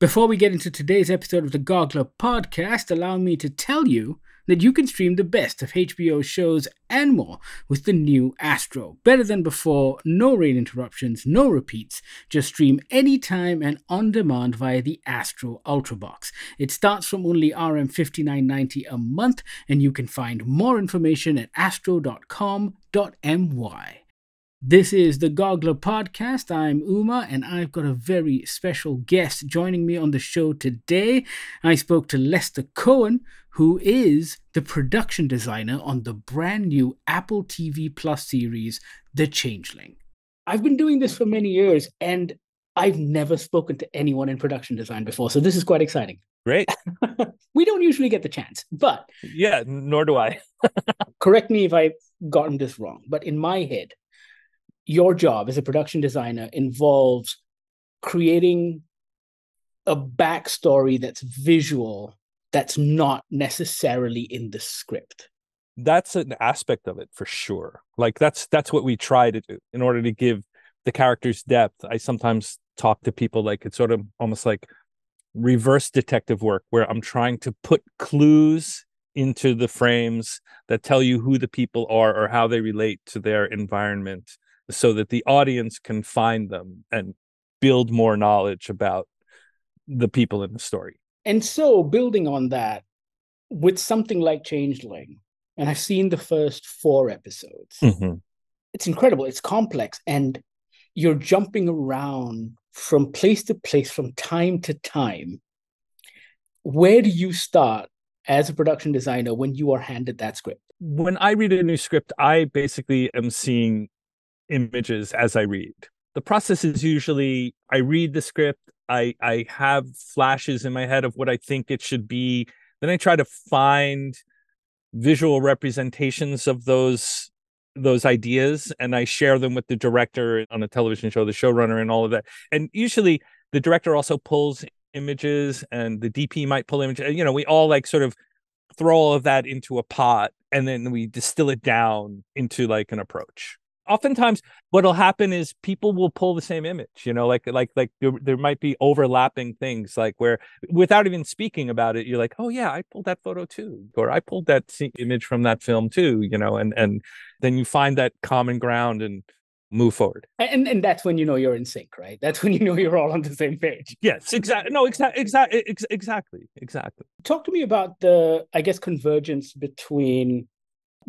Before we get into today's episode of the Goggler podcast, allow me to tell you that you can stream the best of HBO shows and more with the new Astro. Better than before, no rain interruptions, no repeats. Just stream anytime and on demand via the Astro Ultrabox. It starts from only RM59.90 a month, and you can find more information at astro.com.my. This is the Goggler Podcast. I'm Uma, and I've got a very special guest joining me on the show today. I spoke to Lester Cohen, who is the production designer on the brand new Apple TV Plus series, The Changeling. I've been doing this for many years, and I've never spoken to anyone in production design before, so this is quite exciting. Great. we don't usually get the chance, but. Yeah, nor do I. correct me if I've gotten this wrong, but in my head, your job as a production designer involves creating a backstory that's visual that's not necessarily in the script. That's an aspect of it for sure. Like that's that's what we try to do. In order to give the characters depth i sometimes talk to people like it's sort of almost like reverse detective work where i'm trying to put clues into the frames that tell you who the people are or how they relate to their environment so that the audience can find them and build more knowledge about the people in the story. And so, building on that, with something like Changeling, and I've seen the first four episodes, mm-hmm. it's incredible. It's complex, and you're jumping around from place to place, from time to time. Where do you start as a production designer when you are handed that script? When I read a new script, I basically am seeing images as I read. The process is usually I read the script, I I have flashes in my head of what I think it should be. Then I try to find visual representations of those those ideas and I share them with the director on a television show, the showrunner and all of that. And usually the director also pulls images and the DP might pull images. You know, we all like sort of throw all of that into a pot and then we distill it down into like an approach oftentimes what'll happen is people will pull the same image you know like like like there, there might be overlapping things like where without even speaking about it you're like oh yeah i pulled that photo too or i pulled that image from that film too you know and and then you find that common ground and move forward. And and that's when you know you're in sync right? That's when you know you're all on the same page. Yes exactly no exactly exactly exactly exactly. Talk to me about the i guess convergence between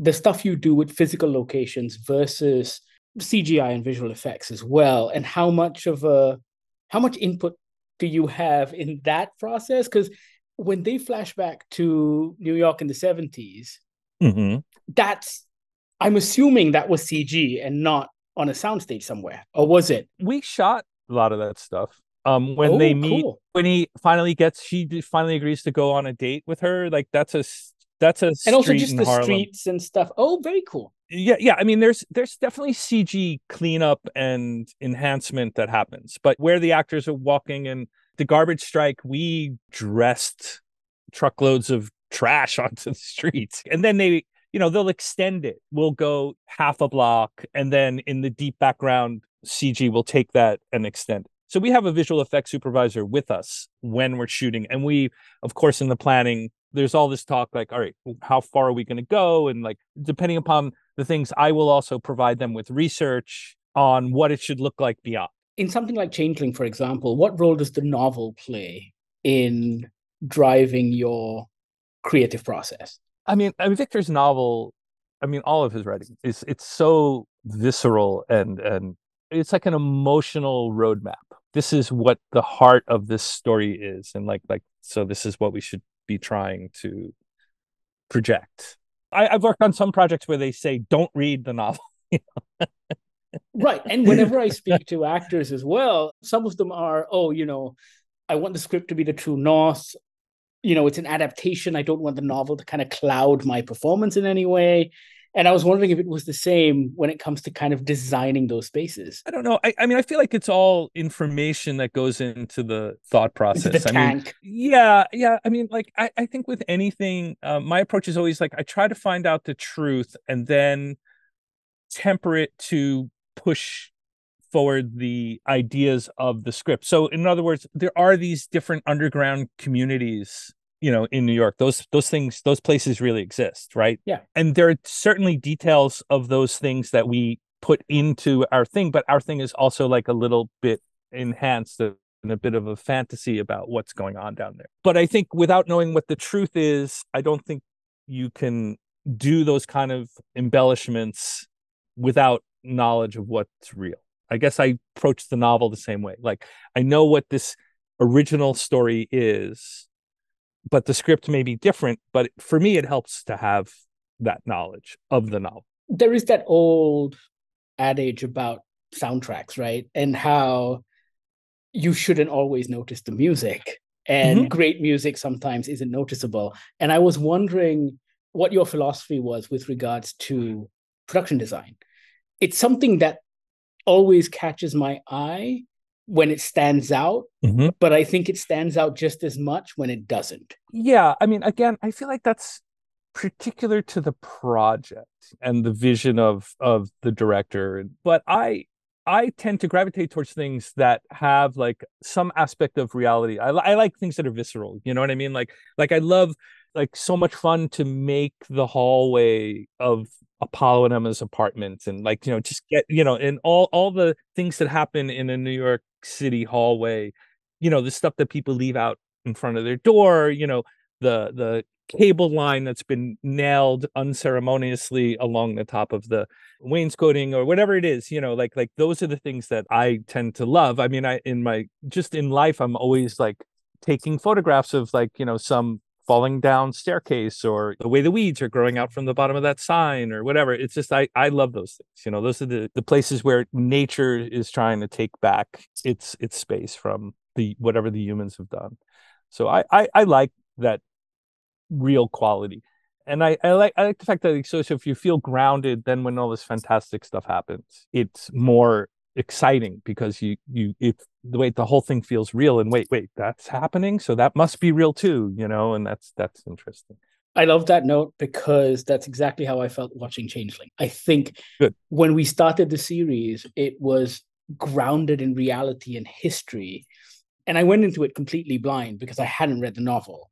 the stuff you do with physical locations versus CGI and visual effects as well, and how much of a how much input do you have in that process? Because when they flash back to New York in the 70s, mm-hmm. that's I'm assuming that was CG and not on a soundstage somewhere, or was it? We shot a lot of that stuff. Um, when oh, they meet, cool. when he finally gets, she finally agrees to go on a date with her. Like that's a that's a and also just the Harlem. streets and stuff. Oh, very cool. Yeah, yeah. I mean, there's there's definitely CG cleanup and enhancement that happens, but where the actors are walking and the garbage strike, we dressed truckloads of trash onto the streets, and then they you know they'll extend it we'll go half a block and then in the deep background cg will take that and extend it so we have a visual effects supervisor with us when we're shooting and we of course in the planning there's all this talk like all right how far are we going to go? And like depending upon the things i will also provide them with research on what it should look like beyond. In something like changeling for example what role does the novel play in driving your creative process? I mean victor's novel i mean all of his writing is it's so visceral and and it's like an emotional roadmap. This is what the heart of this story is and like like so this is what we should be trying to project. I, have worked on some projects where they say, don't read the novel. right. And whenever I speak to actors as well, some of them are, oh, you know, I want the script to be the true north. You know, it's an adaptation. I don't want the novel to kind of cloud my performance in any way. And I was wondering if it was the same when it comes to kind of designing those spaces. I don't know. I, I mean, I feel like it's all information that goes into the thought process. The I tank. mean, yeah, yeah. I mean, like I, I think with anything, uh, my approach is always like I try to find out the truth and then temper it to push forward the ideas of the script. So in other words, there are these different underground communities you know in new york those those things those places really exist right yeah and there are certainly details of those things that we put into our thing but our thing is also like a little bit enhanced and a bit of a fantasy about what's going on down there but i think without knowing what the truth is i don't think you can do those kind of embellishments without knowledge of what's real. I guess I approach the novel the same way. Like I know what this original story is, but the script may be different. But for me, it helps to have that knowledge of the novel. There is that old adage about soundtracks, right? And how you shouldn't always notice the music. And mm-hmm. great music sometimes isn't noticeable. And I was wondering what your philosophy was with regards to production design. It's something that always catches my eye when it stands out, mm-hmm. but I think it stands out just as much when it doesn't. Yeah, I mean, again, I feel like that's particular to the project and the vision of of the director. But I I tend to gravitate towards things that have like some aspect of reality. I, I like things that are visceral. You know what I mean? Like like I love like so much fun to make the hallway of Apollo and Emma's apartment and like you know just get you know and all all the things that happen in a New York City hallway, you know the stuff that people leave out in front of their door, you know the the cable line that's been nailed unceremoniously along the top of the wainscoting or whatever it is you know like like those are the things that i tend to love. I mean i in my just in life i'm always like taking photographs of like you know some falling down staircase or the way the weeds are growing out from the bottom of that sign or whatever it's just i i love those things you know those are the the places where nature is trying to take back its its space from the whatever the humans have done. So i i, I like that real quality. And I, I like I like the fact that so, so if you feel grounded, then when all this fantastic stuff happens, it's more exciting because you you if the way the whole thing feels real and wait wait that's happening? So that must be real too you know and that's that's interesting. I love that note because that's exactly how i felt watching changeling. I think Good. when we started the series it was grounded in reality and history and i went into it completely blind because i hadn't read the novel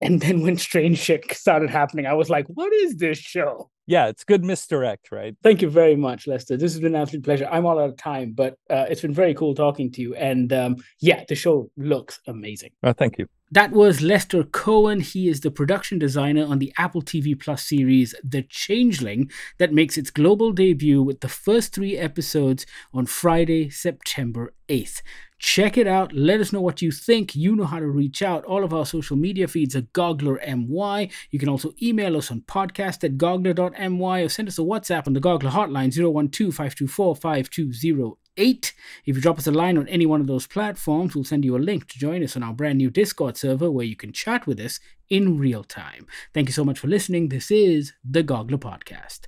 and then when strange shit started happening i was like what is this show yeah, it's good misdirect, right? Thank you very much, Lester. This has been an absolute pleasure. I'm all out of time, but uh, it's been very cool talking to you. And um, yeah, the show looks amazing. Oh, thank you. That was Lester Cohen. He is the production designer on the Apple TV Plus series The Changeling that makes its global debut with the first three episodes on Friday, September 8th. Check it out. Let us know what you think. You know how to reach out. All of our social media feeds are GogglerMY. You can also email us on podcast at goggler.my or send us a WhatsApp on the Goggler hotline 012-524-5208. If you drop us a line on any one of those platforms, we'll send you a link to join us on our brand new Discord server where you can chat with us in real time. Thank you so much for listening. This is the Goggler Podcast.